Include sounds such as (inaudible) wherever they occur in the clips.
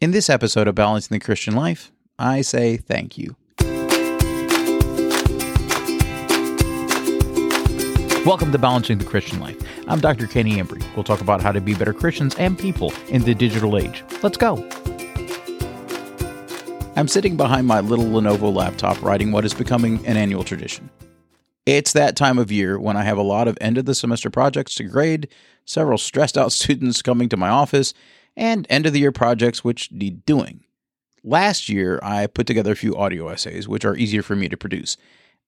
In this episode of Balancing the Christian Life, I say thank you. Welcome to Balancing the Christian Life. I'm Dr. Kenny Embry. We'll talk about how to be better Christians and people in the digital age. Let's go. I'm sitting behind my little Lenovo laptop writing what is becoming an annual tradition. It's that time of year when I have a lot of end of the semester projects to grade, several stressed out (laughs) students coming to my office, and end of the year projects which need doing. Last year, I put together a few audio essays, which are easier for me to produce,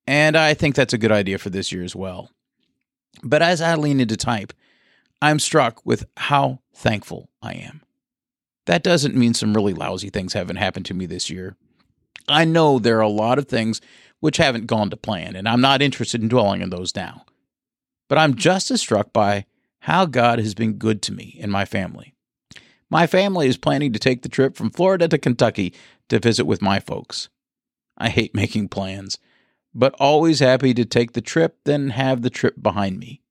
and I think that's a good idea for this year as well. But as I lean into type, I'm struck with how thankful I am. That doesn't mean some really lousy things haven't happened to me this year. I know there are a lot of things which haven't gone to plan, and I'm not interested in dwelling on those now. But I'm just as struck by how God has been good to me and my family. My family is planning to take the trip from Florida to Kentucky to visit with my folks. I hate making plans, but always happy to take the trip, then have the trip behind me.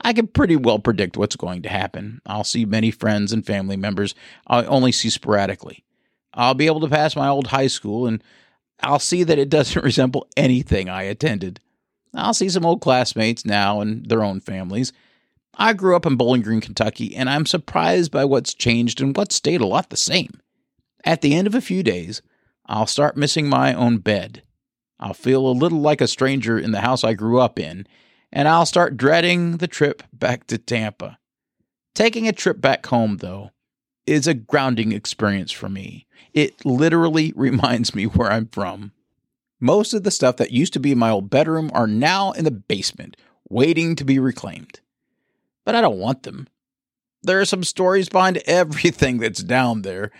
I can pretty well predict what's going to happen. I'll see many friends and family members I only see sporadically. I'll be able to pass my old high school, and I'll see that it doesn't (laughs) resemble anything I attended. I'll see some old classmates now and their own families. I grew up in Bowling Green, Kentucky, and I'm surprised by what's changed and what stayed a lot the same. At the end of a few days, I'll start missing my own bed. I'll feel a little like a stranger in the house I grew up in, and I'll start dreading the trip back to Tampa. Taking a trip back home, though, is a grounding experience for me. It literally (laughs) reminds me where I'm from. Most of the stuff that used to be in my old bedroom are now in the basement, waiting to be reclaimed but I don't want them. There are some stories behind (laughs) everything that's down there.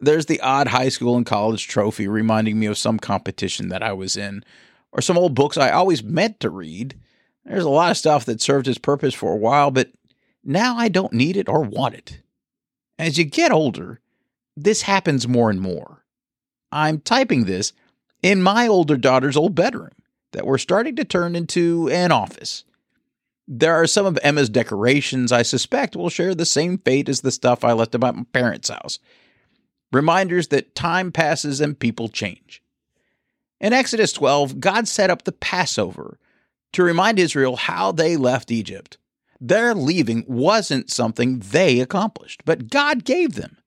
There's the odd high school and college trophy reminding me of some competition that I was in, or some old books I always meant to read. There's a lot of stuff that served its purpose for a while, but now I don't need it or want it. As you get older, this happens more and more. I'm typing this in my older daughter's old bedroom that we're starting to turn into an office. There are some of Emma's decorations I suspect will share the same fate as the stuff I left at my parents' house. Reminders that time passes and people change. In Exodus 12, God set up the Passover to remind Israel how they left Egypt. Their leaving wasn't something they accomplished, but God gave them.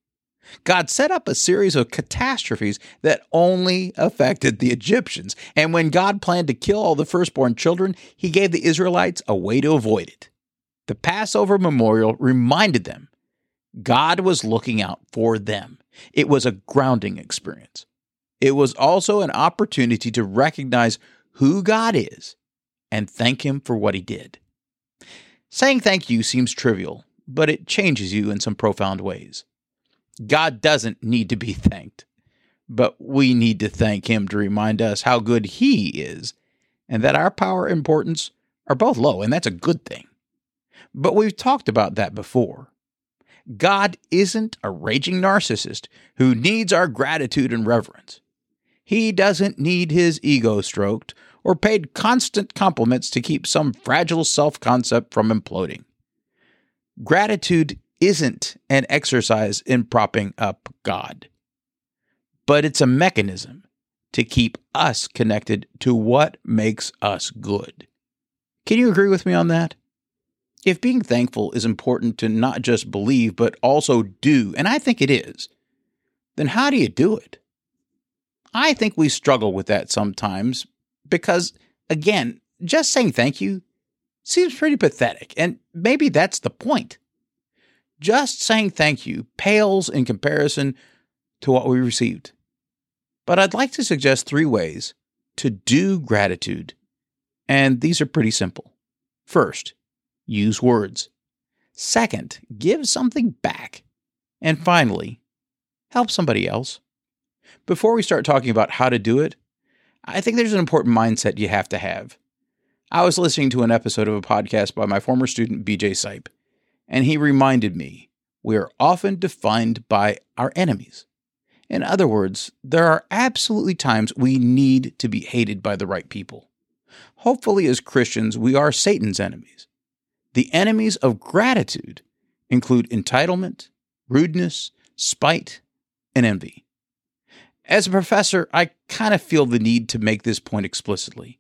God set up a series of catastrophes that only affected the Egyptians. And when God planned to kill all the firstborn children, he gave the Israelites a way to avoid it. The Passover memorial reminded them God was looking out for them. It was a grounding experience. It was also an opportunity to recognize who God is and thank Him for what He did. Saying thank you seems trivial, but it changes you in some profound ways. God doesn't need to be (laughs) thanked, but we need to thank Him to remind us how good He is and that our power and importance are both low, and that's a good thing. But we've talked about that before. God isn't a raging narcissist who needs our gratitude and reverence. He doesn't need his ego stroked or paid constant compliments to keep some fragile self concept from imploding. Gratitude isn't an exercise in propping up God, but it's a mechanism to keep us connected to what makes us good. Can you agree with me on that? If being thankful is important to not just believe, but also do, and I think it is, then how do you do it? I think we struggle with that sometimes because, again, just saying thank you seems pretty pathetic, and maybe that's the point. Just saying thank you pales in comparison to what we received. But I'd like to suggest three ways to do gratitude, and these are pretty simple. First, use words. Second, give something back. And finally, help somebody else. Before we start talking about how to do it, I think there's an important mindset you have to have. I was listening to an episode of a podcast by my former student, BJ Sipe and he reminded me we are often defined by our enemies. In other words, there are absolutely times we need to be hated by the right people. Hopefully, as Christians, we are Satan's enemies. The enemies of gratitude include entitlement, rudeness, spite, and envy. As a professor, I kind of feel the need to make this point explicitly.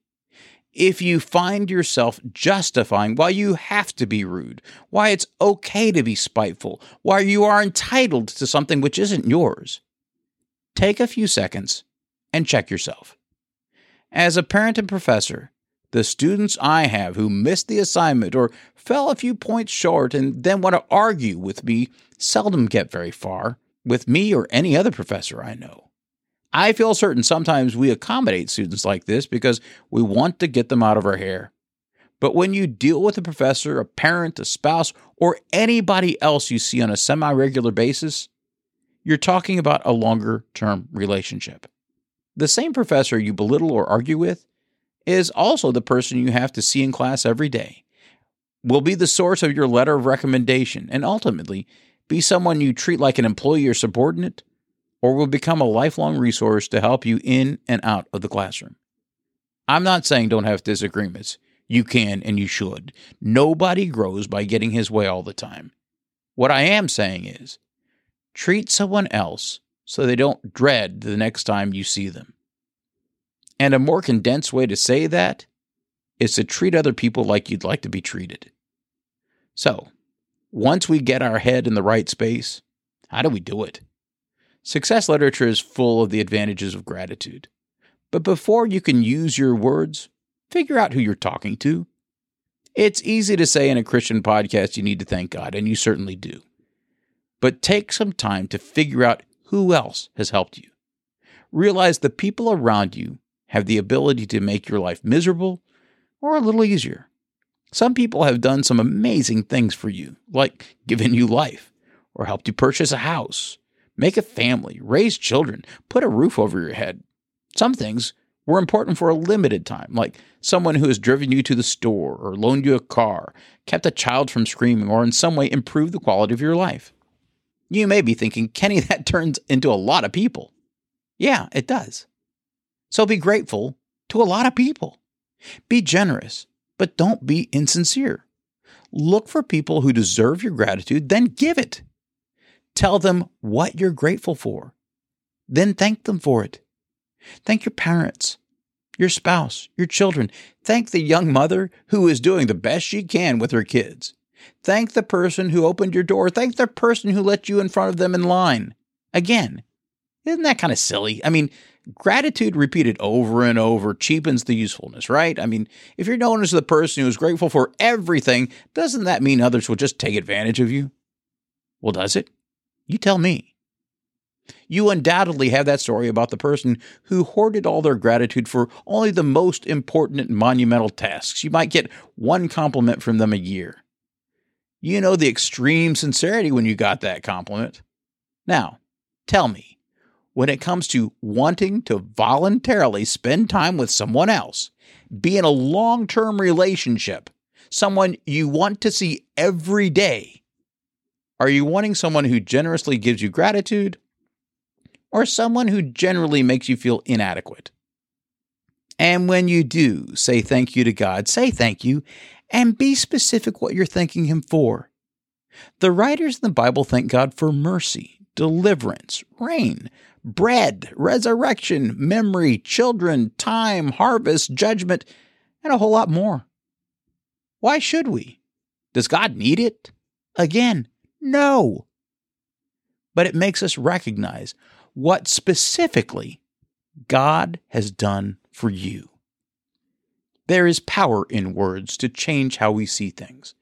If you find yourself justifying why you have to be rude, why it's okay to be spiteful, why you are entitled to something which isn't yours, take a few seconds and check yourself. As a parent and professor, the students I have who missed the assignment or fell a few points short and then want to argue with me seldom get very far with me or any other professor I know. I feel certain sometimes we accommodate students like this because we want to get them out of our hair. But when you deal with a professor, a parent, a spouse, or anybody else you see on a semi regular basis, you're talking about a longer term relationship. The same professor you belittle or argue with is also the person you have to see in class every day, will be the source of your letter of recommendation, and ultimately be someone you treat like an employee or subordinate or will become a lifelong resource to help you in and out of the classroom. I'm not saying don't have disagreements. You can and you should. Nobody grows by getting his way all the time. What I am saying is treat someone else so they don't dread the next time you see them. And a more condensed way to say that is to treat other people like you'd like to be treated. So, once we get our head in the right space, how do we do it? Success literature is full of the advantages of gratitude. But before you can use your words, figure out who you're talking to. It's easy to say in a Christian podcast you need to thank God, and you certainly do. But take some time to figure out who else has helped you. Realize the people around you have the ability to make your life miserable or a little easier. Some people have done some amazing things for you, like given you life, or helped you purchase a house, make a family, raise children, put a roof over your head. Some things were important for a limited time, like someone who has driven you to the store or loaned you a car, kept a child from screaming, or in some way improved the quality of your life. You may be thinking, Kenny, (laughs) that turns into a lot of people. Yeah, it does. So be grateful to a lot of people. Be generous, but don't be insincere. Look for people who deserve your gratitude, then give it. Tell them what you're grateful for. Then thank them for it. Thank your parents, your spouse, your children. Thank the young mother who is doing the best she can with her kids. Thank the person who opened your door. Thank the person who let you in front of them in line. Again, isn't that kind of silly? I mean, gratitude repeated over and over cheapens the usefulness, right? I mean, if you're known as the person who is grateful for everything, doesn't that mean others will just take advantage of you? Well, does it? You tell me. You undoubtedly have that story about the person who hoarded all their gratitude for only the most important and monumental tasks. You might get one compliment from them a year. You know the extreme sincerity when you got that compliment. Now, tell me, when it comes to wanting to voluntarily spend time with someone else, be in a long term relationship, someone you want to see every day, are you wanting someone who generously gives you gratitude or someone who generally makes you feel inadequate? And when you do say thank you to God, say thank you and be specific what you're thanking Him for. The writers in the Bible thank God for mercy, deliverance, rain, bread, resurrection, memory, children, time, harvest, judgment, and a whole lot more. Why should we? Does God need it? Again, no. But it makes us recognize what specifically God has done for you. There is power in words to change how we see things.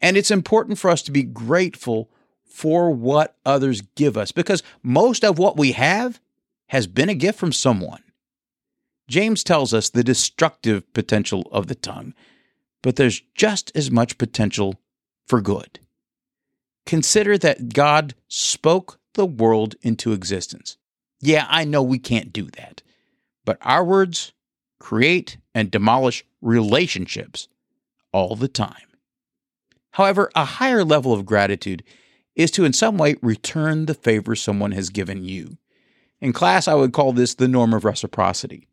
And it's important for us to be grateful for what others give us because most of what we have has been a gift from someone. James tells us the destructive potential of the tongue, but there's just as much potential for good. Consider that God spoke the world into existence. Yeah, I know we can't do that, but our words create and demolish relationships all the time. However, a higher level of gratitude is to in some way return the favor someone has given you. In class, I would call this the norm of reciprocity.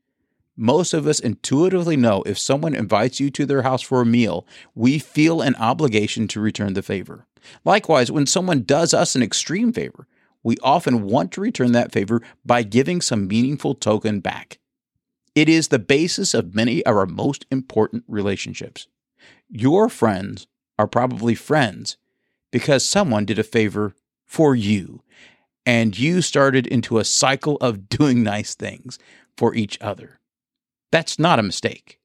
Most of us intuitively know if someone invites you to their house for a meal, we feel an obligation to return the favor. Likewise, when someone does us an extreme favor, we often want to return that favor by giving some meaningful token back. It is the basis of many of our most important relationships. Your friends are probably friends because someone did a favor for you and you started into a cycle of (laughs) doing nice things for each other. That's not a mistake.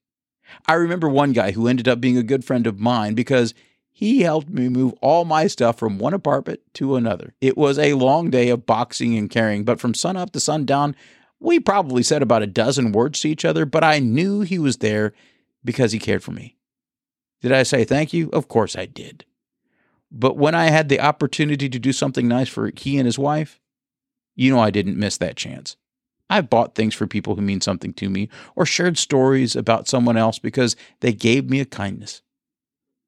I remember one guy who ended up being a good friend of mine because he helped me move all my stuff from one apartment to another. It was a long day of boxing and carrying, but from sun up to sundown, we probably said about a dozen words to each other, but I knew he was there because he cared for me. Did I say thank you? Of course I did. But when I had the opportunity to do something nice for he and his wife, you know I didn't miss that chance. I've bought things for people who mean something to me or shared stories about someone else because they gave me a kindness.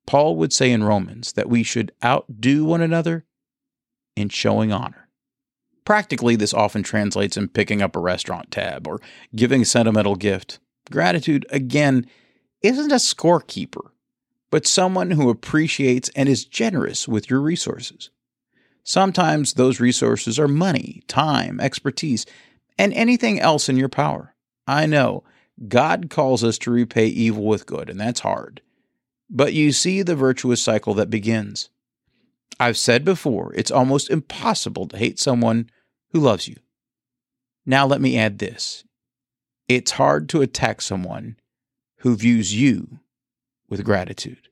Paul would say in Romans that we should outdo one another in showing honor. Practically, this often translates in picking up a restaurant tab or giving a sentimental gift. Gratitude, again, isn't a scorekeeper, but someone who appreciates and is generous with your resources. Sometimes those resources are money, time, expertise, and anything else in your power. I know God calls us to repay evil with good, and that's hard. But you see the virtuous cycle that begins. I've said before, it's almost impossible to hate someone who loves you. Now, let me add this it's hard to attack someone who views you with gratitude.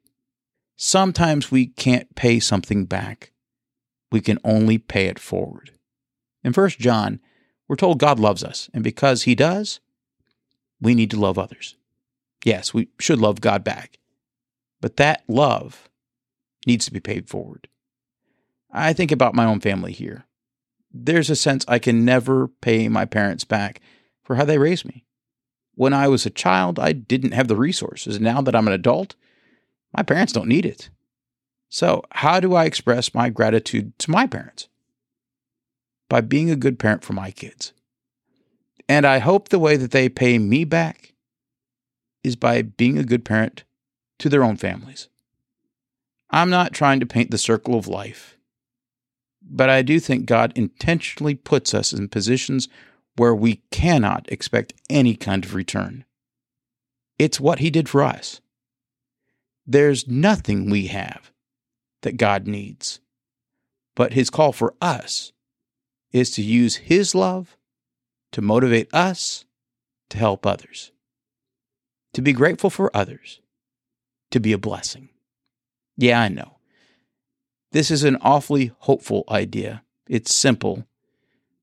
Sometimes we can't pay something back, we can only pay it forward. In 1 John, we're told God loves us, and because He does, we need to love others. Yes, we should love God back. But that love needs to be paid forward. I think about my own family here. There's a sense I can never pay my parents back for how they raised me. When I was a child, I didn't have the resources. Now that I'm an adult, my parents don't need it. So, how do I express my gratitude to my parents? By being a good parent for my kids. And I hope the way that they pay me back is by being a good parent to their own families. I'm not trying to paint the circle of life, but I do think God intentionally puts us in positions where we cannot expect any kind of return. It's what He did for us. There's nothing we have that God needs, but His call for us is to use His love to motivate us to help others, to be grateful for others to be a blessing. Yeah, I know. This is an awfully hopeful idea. It's simple,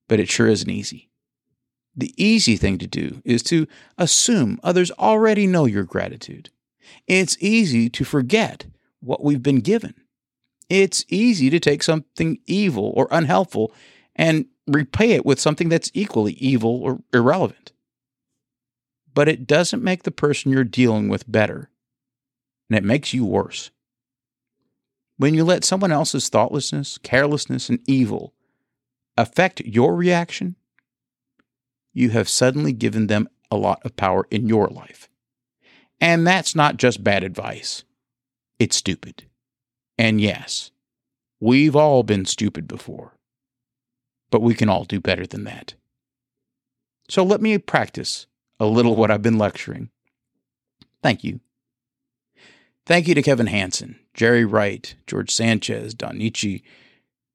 but it sure isn't easy. The easy thing to do is to assume others already know your gratitude. It's easy to forget what we've been given. It's easy to take something evil or unhelpful and repay it with something that's equally evil or irrelevant. But it doesn't make the person you're dealing with better and it makes you worse. When you let someone else's thoughtlessness, carelessness, and evil affect your reaction, you have suddenly given them a lot of power in your life. And that's not just bad advice, it's stupid. And yes, we've all been stupid before, but we can all do better than that. So let me practice a little what I've been lecturing. Thank you. Thank you to Kevin Hanson, Jerry Wright, George Sanchez, Don Nietzsche,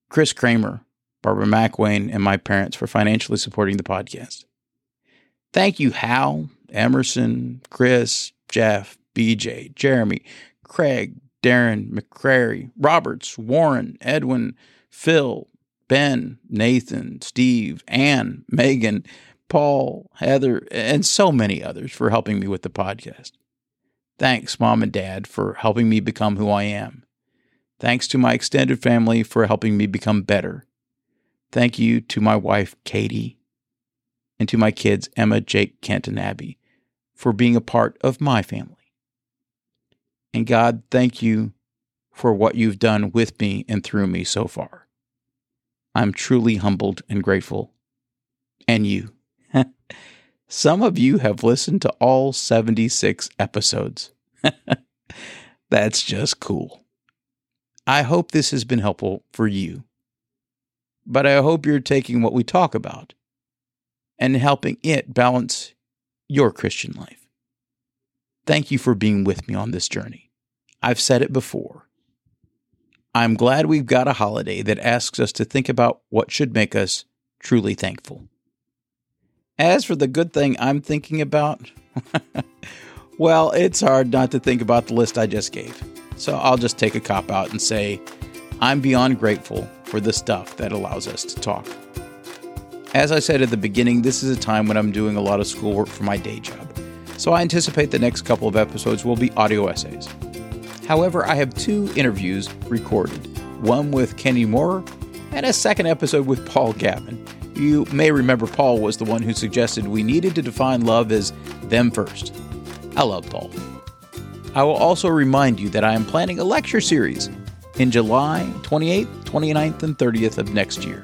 Chris Kramer, Barbara McWayne, and my parents for financially supporting the podcast. Thank you, Hal, Emerson, Chris, Jeff, BJ, Jeremy, Craig, Darren, McCrary, Roberts, Warren, Edwin, Phil, Ben, Nathan, Steve, Ann, Megan, Paul, Heather, and so many others for helping me with the podcast. Thanks, mom and dad, for helping me become who I am. Thanks to my extended family for helping me become better. Thank you to my wife, Katie, and to my kids, Emma, Jake, Kent, and Abby, for being a part of my family. And God, thank you for what you've done with me and through me so far. I'm truly humbled and grateful. And you. (laughs) Some of you have listened to all 76 episodes. (laughs) That's just cool. I hope this has been helpful for you. but I hope you're taking what we talk about and helping it balance your Christian life. Thank you for being with me on this journey. I've said it before. I'm glad we've got a holiday that asks us to think about what should make us truly thankful. As for the good thing I'm thinking about, (laughs) well, it's hard not to think about the list I just gave. So I'll just take a cop out and say, I'm beyond grateful for the stuff that allows us to talk. As I said at the beginning, this is a time when I'm doing a lot of schoolwork for my day job, so I anticipate the next couple of episodes will be audio essays. However, I have two interviews recorded one with Kenny Moore and a second episode with Paul Gavin. You may remember Paul was the one who suggested we needed to define love as them first. I love Paul. I will also remind you that I am planning a lecture series in July 28th, 29th, and 30th of next year.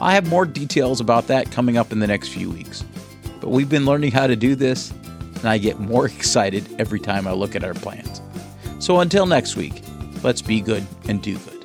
I have more details about that coming up in the next few weeks. But we've been learning how to do this, and I get more (laughs) excited every time I look at our plans. So until next week, let's be good and do good.